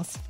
else.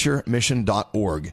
bonaventuremission.org.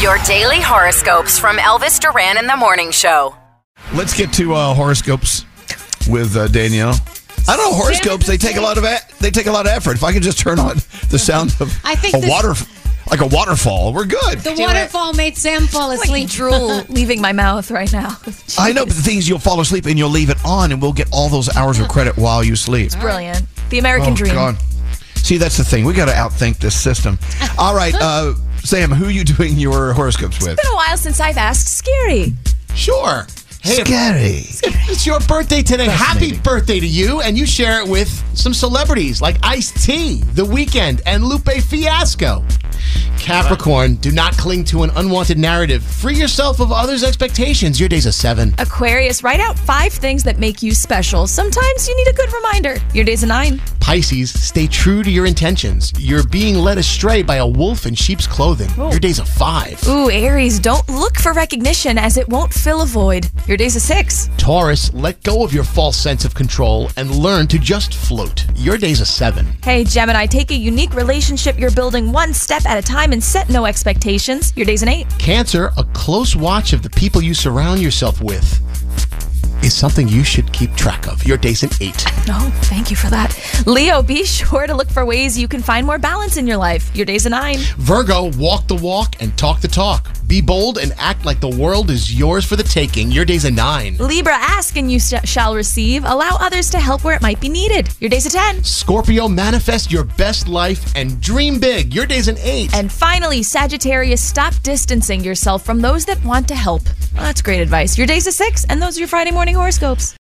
Your daily horoscopes from Elvis Duran in the Morning Show. Let's get to uh, horoscopes with uh, Danielle. I don't know horoscopes. They take a lot of e- they take a lot of effort. If I could just turn on the sound of I think a this- water like a waterfall, we're good. The waterfall made Sam fall Like asleep. drool leaving my mouth right now. I know, but the thing is, you'll fall asleep and you'll leave it on, and we'll get all those hours of credit while you sleep. Brilliant. The American Oh, dream. God. See, that's the thing. We got to outthink this system. All right, uh, Sam, who are you doing your horoscopes with? It's been a while since I've asked Scary. Sure. Hey, Scary. it's your birthday today. Happy birthday to you. And you share it with some celebrities like Ice T, The Weeknd, and Lupe Fiasco. Capricorn, do not cling to an unwanted narrative. Free yourself of others' expectations. Your day's a seven. Aquarius, write out five things that make you special. Sometimes you need a good reminder. Your day's a nine. Pisces, stay true to your intentions. You're being led astray by a wolf in sheep's clothing. Your day's a five. Ooh, Aries, don't look for recognition as it won't fill a void. Your day's a six. Taurus, let go of your false sense of control and learn to just float. Your day's a seven. Hey, Gemini, take a unique relationship you're building one step at a time and set no expectations. Your day's an eight. Cancer, a close watch of the people you surround yourself with is something you should keep track of. Your day's an eight. Oh, thank you for that. Leo, be sure to look for ways you can find more balance in your life. Your day's a nine. Virgo, walk the walk and talk the talk. Be bold and act like the world is yours for the taking. Your day's a nine. Libra, ask and you sh- shall receive. Allow others to help where it might be needed. Your day's a 10. Scorpio, manifest your best life and dream big. Your day's an eight. And finally, Sagittarius, stop distancing yourself from those that want to help. Well, that's great advice. Your day's a 6, and those are your Friday morning horoscopes.